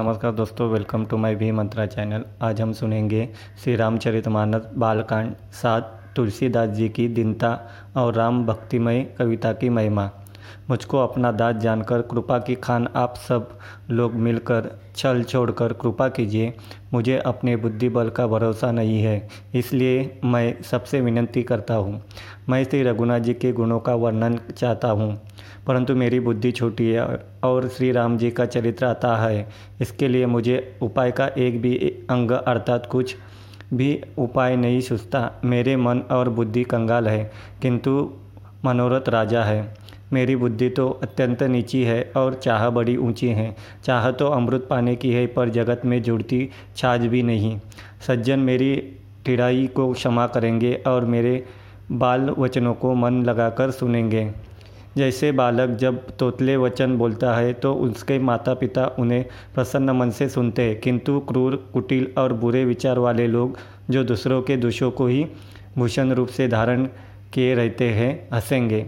नमस्कार दोस्तों welcome to my भी मंत्रा चैनल आज हम सुनेंगे श्री रामचरित मानस बालकांड सात तुलसीदास जी की दीनता और राम भक्तिमय कविता की महिमा। मुझको अपना दास जानकर कृपा की खान आप सब लोग मिलकर छल छोड़कर कृपा कीजिए। मुझे अपने बुद्धि बल का भरोसा नहीं है, इसलिए मैं सबसे विनंती करता हूँ। मैं श्री रघुनाथ जी के गुणों का वर्णन चाहता हूँ। परंतु मेरी बुद्धि छोटी है और श्री राम जी का चरित्र आता है। इसके लिए मुझे उपाय का एक भी अंग अर्थात कुछ भी उपाय नहीं सुझता। मेरे मन और बुद्धि कंगाल है, किंतु मनोरथ राजा है। मेरी बुद्धि तो अत्यंत नीची है और चाह बड़ी ऊँची है। चाह तो अमृत पाने की है, पर जगत में जुड़ती छाछ भी नहीं। सज्जन मेरी टिड़ाई को क्षमा करेंगे और मेरे बाल वचनों को मन लगाकर सुनेंगे। जैसे बालक जब तोतले वचन बोलता है तो उसके माता पिता उन्हें प्रसन्न मन से सुनते हैं। किंतु क्रूर, कुटिल और बुरे विचार वाले लोग, जो दूसरों के दोषों को ही भूषण रूप से धारण किए रहते हैं, हंसेंगे।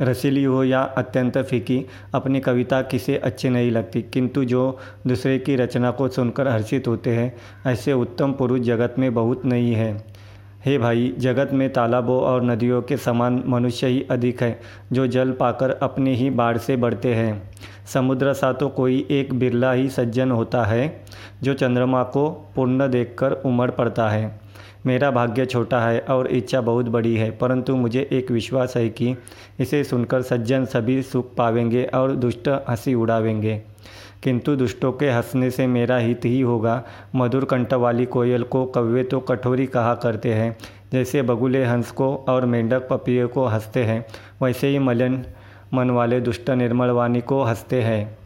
रसीली हो या अत्यंत फीकी, अपनी कविता किसे अच्छी नहीं लगती। किंतु जो दूसरे की रचना को सुनकर हर्षित होते हैं, ऐसे उत्तम पुरुष जगत में बहुत नहीं है। हे भाई, जगत में तालाबों और नदियों के समान मनुष्य ही अधिक है, जो जल पाकर अपने ही बाढ़ से बढ़ते हैं। समुद्र सा तो कोई एक बिरला ही सज्जन होता है, जो चंद्रमा को पूर्ण देखकर उमड़ पड़ता है। मेरा भाग्य छोटा है और इच्छा बहुत बड़ी है, परंतु मुझे एक विश्वास है कि इसे सुनकर सज्जन सभी सुख पावेंगे और दुष्ट हँसी उड़ावेंगे। किंतु दुष्टों के हंसने से मेरा हित ही होगा। मधुर कंठ वाली कोयल को कव्वे तो कठोरी कहा करते हैं। जैसे बगुले हंस को और मेंढक पपिए को हँसते हैं, वैसे ही मलन मन वाले दुष्ट निर्मल वाणी को हँसते हैं।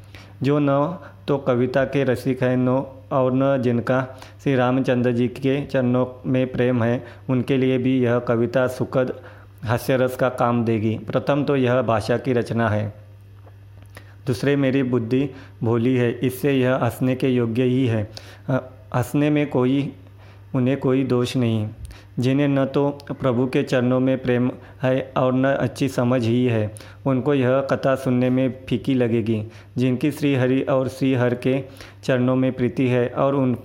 जो न तो कविता के रसिक हैं, न और न जिनका श्री रामचंद्र जी के चरणों में प्रेम है, उनके लिए भी यह कविता सुखद हास्यरस का काम देगी। प्रथम तो यह भाषा की रचना है। दूसरे, मेरी बुद्धि भोली है, इससे यह हंसने के योग्य ही है। हंसने में कोई, उन्हें कोई दोष नहीं। जिन्हें न तो प्रभु के चरणों में प्रेम है और न अच्छी समझ ही है। उनको यह कथा सुनने में फीकी लगेगी, जिनकी श्री हरि और श्री हर के चरणों में प्रीति है और उन,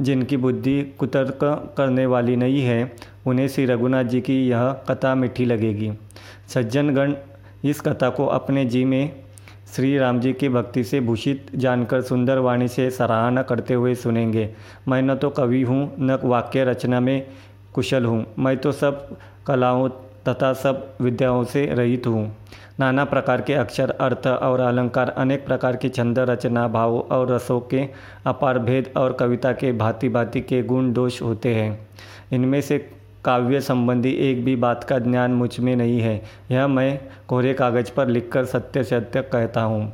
जिनकी बुद्धि कुतर्क करने वाली नहीं है, उन्हें श्री रघुनाथ जी की यह कथा मीठी लगेगी। सज्जनगण इस कथा को अपने जी में श्री राम जी की भक्ति से भूषित जानकर सुंदर वाणी से सराहना करते हुए सुनेंगे। मैं न तो कवि हूँ, न वाक्य रचना में कुशल हूँ। मैं तो सब कलाओं तथा सब विद्याओं से रहित हूँ। नाना प्रकार के अक्षर, अर्थ और अलंकार, अनेक प्रकार की छंद, रचना, भाव और रसों के अपार भेद और कविता के भांति भांति के गुण दोष होते हैं। इनमें से काव्य संबंधी एक भी बात का ज्ञान मुझमें नहीं है। यह मैं कोरे कागज़ पर लिखकर सत्य सत्य कहता हूँ।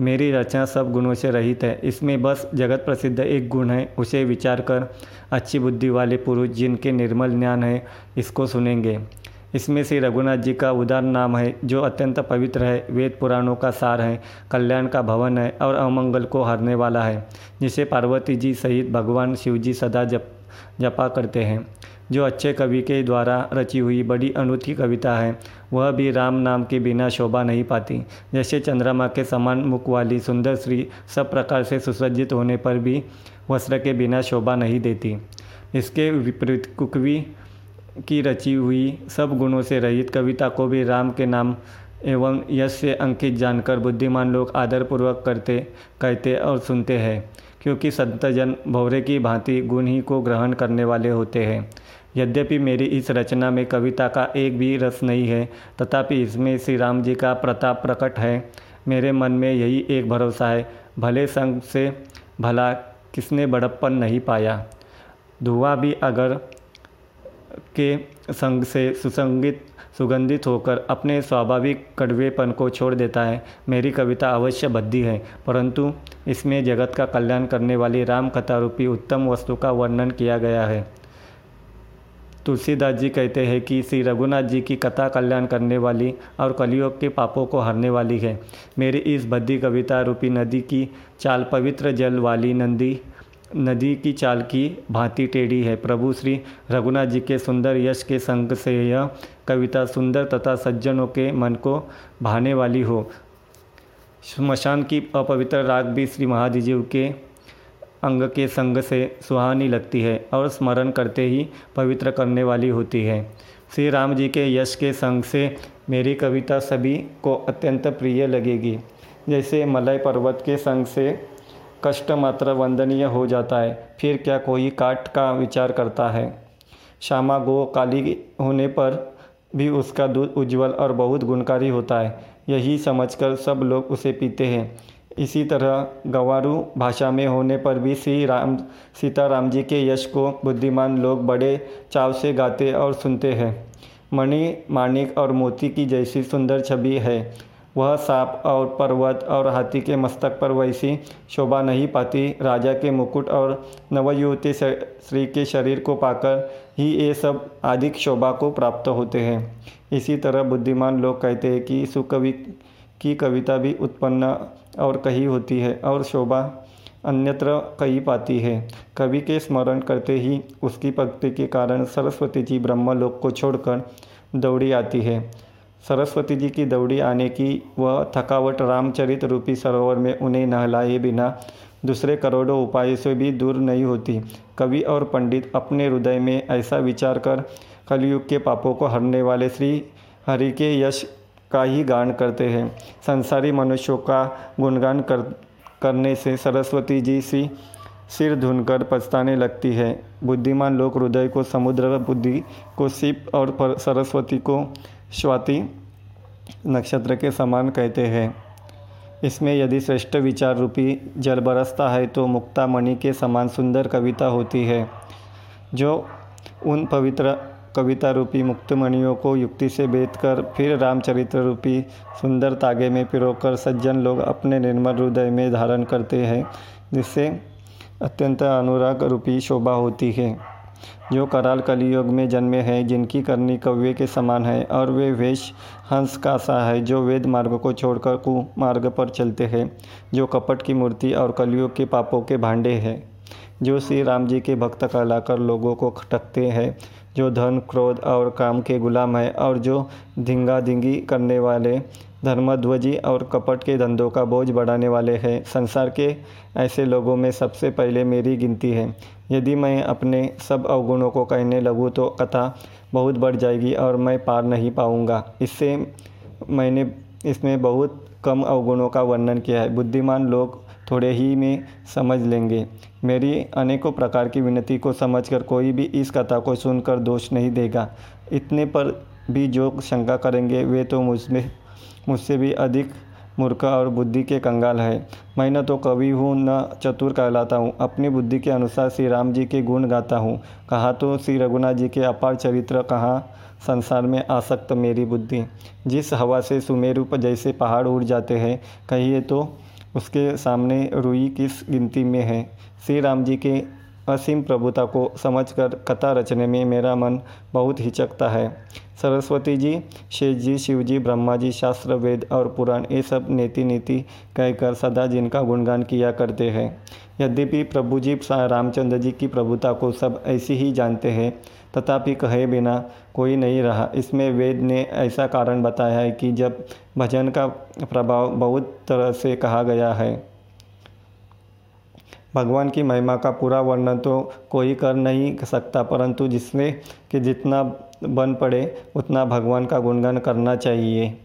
मेरी रचना सब गुणों से रहित है। इसमें बस जगत प्रसिद्ध एक गुण है। उसे विचार कर अच्छी बुद्धि वाले पुरुष जिनके निर्मल ज्ञान है, इसको सुनेंगे। इसमें से रघुनाथ जी का उदार नाम है, जो अत्यंत पवित्र है। वेद पुराणों का सार है, कल्याण का भवन है और अमंगल को हरने वाला है, जिसे पार्वती जी सहित भगवान शिव जी सदा जप, जपा करते हैं। जो अच्छे कवि के द्वारा रची हुई बड़ी अनूठी कविता है, वह भी राम नाम के बिना शोभा नहीं पाती। जैसे चंद्रमा के समान मुख वाली सुंदर श्री सब प्रकार से सुसज्जित होने पर भी वस्त्र के बिना शोभा नहीं देती। इसके विपरीत कुकवी की रची हुई सब गुणों से रहित कविता को भी राम के नाम एवं यश से अंकित जानकर बुद्धिमान लोग आदरपूर्वक करते, कहते और सुनते हैं, क्योंकि संतजन भौरे की भांति गुण ही को ग्रहण करने वाले होते हैं। यद्यपि मेरी इस रचना में कविता का एक भी रस नहीं है, तथापि इसमें श्री राम जी का प्रताप प्रकट है। मेरे मन में यही एक भरोसा है, भले संग से भला किसने बड़प्पन नहीं पाया। धुआँ भी अगर के संग से सुसंगित, सुगंधित होकर अपने स्वाभाविक कड़वेपन को छोड़ देता है, मेरी कविता अवश्य बद्धी है, परंतु इसमें जगत का कल्याण करने वाली राम कथा रूपी उत्तम वस्तु का वर्णन किया गया है। तुलसीदास जी कहते हैं कि श्री रघुनाथ जी की कथा कल्याण करने वाली और कलियुग के पापों को हरने वाली है। मेरी इस बद्धी कविता रूपी नदी की चाल पवित्र जल वाली नंदी, नदी की चाल की भांति टेढ़ी है। प्रभु श्री रघुनाथ जी के सुंदर यश के संग से यह कविता सुंदर तथा सज्जनों के मन को भाने वाली हो। स्मशान की अपवित्र राग भी श्री महादेव के अंग के संग से सुहानी लगती है और स्मरण करते ही पवित्र करने वाली होती है। श्री राम जी के यश के संग से मेरी कविता सभी को अत्यंत प्रिय लगेगी। जैसे मलय पर्वत के संग से कष्ट मात्र वंदनीय हो जाता है, फिर क्या कोई काट का विचार करता है? श्यामा गो काली होने पर भी उसका दूध उज्जवल और बहुत गुणकारी होता है। यही समझकर सब लोग उसे पीते हैं। इसी तरह गंवारू भाषा में होने पर भी श्री राम, सीताराम जी के यश को बुद्धिमान लोग बड़े चाव से गाते और सुनते हैं। मणि, माणिक और मोती की जैसी सुंदर छवि है। वह सांप और पर्वत और हाथी के मस्तक पर वैसी शोभा नहीं पाती। राजा के मुकुट और नवयुवती श्री के शरीर को पाकर ही ये सब अधिक शोभा को प्राप्त होते हैं। इसी तरह बुद्धिमान लोग कहते हैं कि सुकवि, की कविता भी उत्पन्न और कही होती है और शोभा अन्यत्र कही पाती है। कवि के स्मरण करते ही उसकी भक्ति के कारण सरस्वती जी ब्रह्मलोक को छोड़कर दौड़ी आती है। सरस्वती जी की दौड़ी आने की वह थकावट रामचरित रूपी सरोवर में उन्हें नहलाए बिना दूसरे करोड़ों उपायों से भी दूर नहीं होती। कवि और पंडित अपने हृदय में ऐसा विचार कर कलयुग के पापों को हरने वाले श्री हरि के यश का ही गान करते हैं। संसारी मनुष्यों का गुणगान कर, करने से सरस्वती जी सी सिर धुनकर पछताने लगती है। बुद्धिमान लोग हृदय को समुद्र बुद्धि को सिप और सरस्वती को स्वाति नक्षत्र के समान कहते हैं। इसमें यदि श्रेष्ठ विचार रूपी जल बरसता है तो मुक्ता मणि के समान सुंदर कविता होती है, जो उन पवित्र कविता रूपी मुक्तमणियों को युक्ति से बेच कर फिर रामचरित्र रूपी सुंदर तागे में पिरोकर सज्जन लोग अपने निर्मल हृदय में धारण करते हैं, जिससे अत्यंत अनुराग रूपी शोभा होती है। जो कराल कलियुग में जन्मे हैं, जिनकी करनी कव्य के समान है और वे वेश हंस का सा है, जो वेद मार्ग को छोड़कर कु मार्ग पर चलते हैं, जो कपट की मूर्ति और कलियुग के पापों के भांडे हैं। जो श्री राम जी के भक्त कहलाकर लोगों को खटकते हैं, जो धन, क्रोध और काम के गुलाम है और जो धिंगा धिंगी करने वाले धर्मध्वजी और कपट के धंधों का बोझ बढ़ाने वाले हैं। संसार के ऐसे लोगों में सबसे पहले मेरी गिनती है। यदि मैं अपने सब अवगुणों को कहने लगूँ तो कथा बहुत बढ़ जाएगी और मैं पार नहीं पाऊँगा। इससे मैंने, इसमें बहुत कम अवगुणों का वर्णन किया है। बुद्धिमान लोग थोड़े ही में समझ लेंगे। मेरी अनेकों प्रकार की विनती को समझकर कोई भी इस कथा को सुनकर दोष नहीं देगा। इतने पर भी जो शंका करेंगे, वे तो मुझमें, मुझसे भी अधिक मूर्ख और बुद्धि के कंगाल है। मैं न तो कवि हूँ, न चतुर कहलाता हूँ। अपनी बुद्धि के अनुसार श्री राम जी के गुण गाता हूँ। कहा तो श्री रघुनाथ जी के अपार चरित्र कहाँ संसार में आसक्त मेरी बुद्धि। जिस हवा से सुमेरु पर जैसे पहाड़ उड़ जाते हैं, कहिए तो उसके सामने रुई किस गिनती में है? श्री राम जी के असीम प्रभुता को समझकर कथा रचने में मेरा मन बहुत हिचकता है। सरस्वती जी, शेष जी, शिव जी, ब्रह्मा जी, शास्त्र, वेद और पुराण ये सब नीति नीति कहकर सदा जिनका गुणगान किया करते हैं। यद्यपि प्रभु जी रामचंद्र जी की प्रभुता को सब ऐसी ही जानते हैं, तथापि कहे बिना कोई नहीं रहा। इसमें वेद ने ऐसा कारण बताया है कि जब भजन का प्रभाव बहुत तरह से कहा गया है भगवान की महिमा का पूरा वर्णन तो कोई कर नहीं सकता, परंतु जिसने, कि जितना बन पड़े, उतना भगवान का गुणगान करना चाहिए।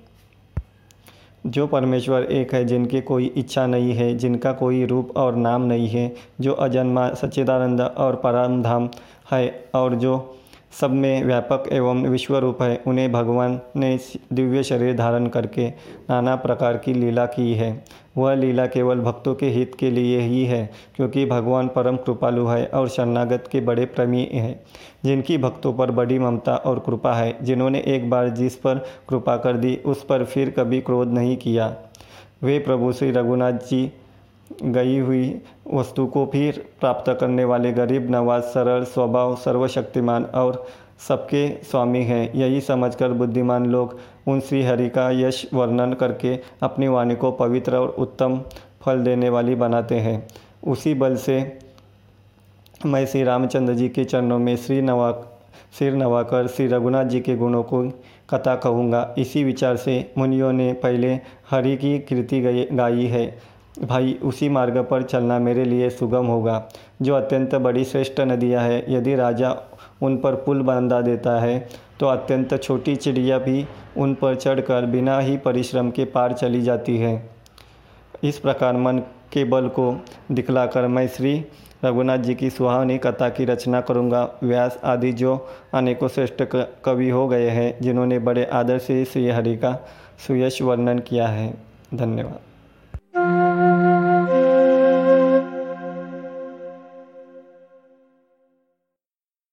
जो परमेश्वर एक है, जिनकी कोई इच्छा नहीं है, जिनका कोई रूप और नाम नहीं है, जो अजन्मा, सच्चिदानंद और परम धाम है, और जो सब में व्यापक एवं विश्वरूप है। उन्हें भगवान ने दिव्य शरीर धारण करके नाना प्रकार की लीला की है। वह लीला केवल भक्तों के हित के लिए ही है, क्योंकि भगवान परम कृपालु है और शरणागत के बड़े प्रेमी हैं, जिनकी भक्तों पर बड़ी ममता और कृपा है। जिन्होंने एक बार जिस पर कृपा कर दी, उस पर फिर कभी क्रोध नहीं किया। वे प्रभु श्री रघुनाथ जी गई हुई वस्तु को फिर प्राप्त करने वाले गरीब, नवाज़, सरल, स्वभाव, सर्वशक्तिमान और सबके स्वामी हैं। यही समझकर बुद्धिमान लोग उन श्री हरि का यश वर्णन करके अपनी वाणी को पवित्र और उत्तम फल देने वाली बनाते हैं। उसी बल से मैं श्री रामचंद्र जी के चरणों में श्री नवा, सिर नवाकर श्री रघुनाथ जी के गुणों को कथा कहूँगा। इसी विचार से मुनियों ने पहले हरि की कृति गाई है। भाई, उसी मार्ग पर चलना मेरे लिए सुगम होगा, जो अत्यंत बड़ी श्रेष्ठ नदियाँ है। यदि राजा उन पर पुल बांधा देता है तो अत्यंत छोटी चिड़िया भी उन पर चढ़कर बिना ही परिश्रम के पार चली जाती है। इस प्रकार मन के बल को दिखलाकर मैं श्री रघुनाथ जी की सुहावनी कथा की रचना करूँगा। व्यास आदि जो अनेकों श्रेष्ठ कवि हो गए हैं, जिन्होंने बड़े आदर से श्री हरि का सुयश वर्णन किया है। धन्यवाद।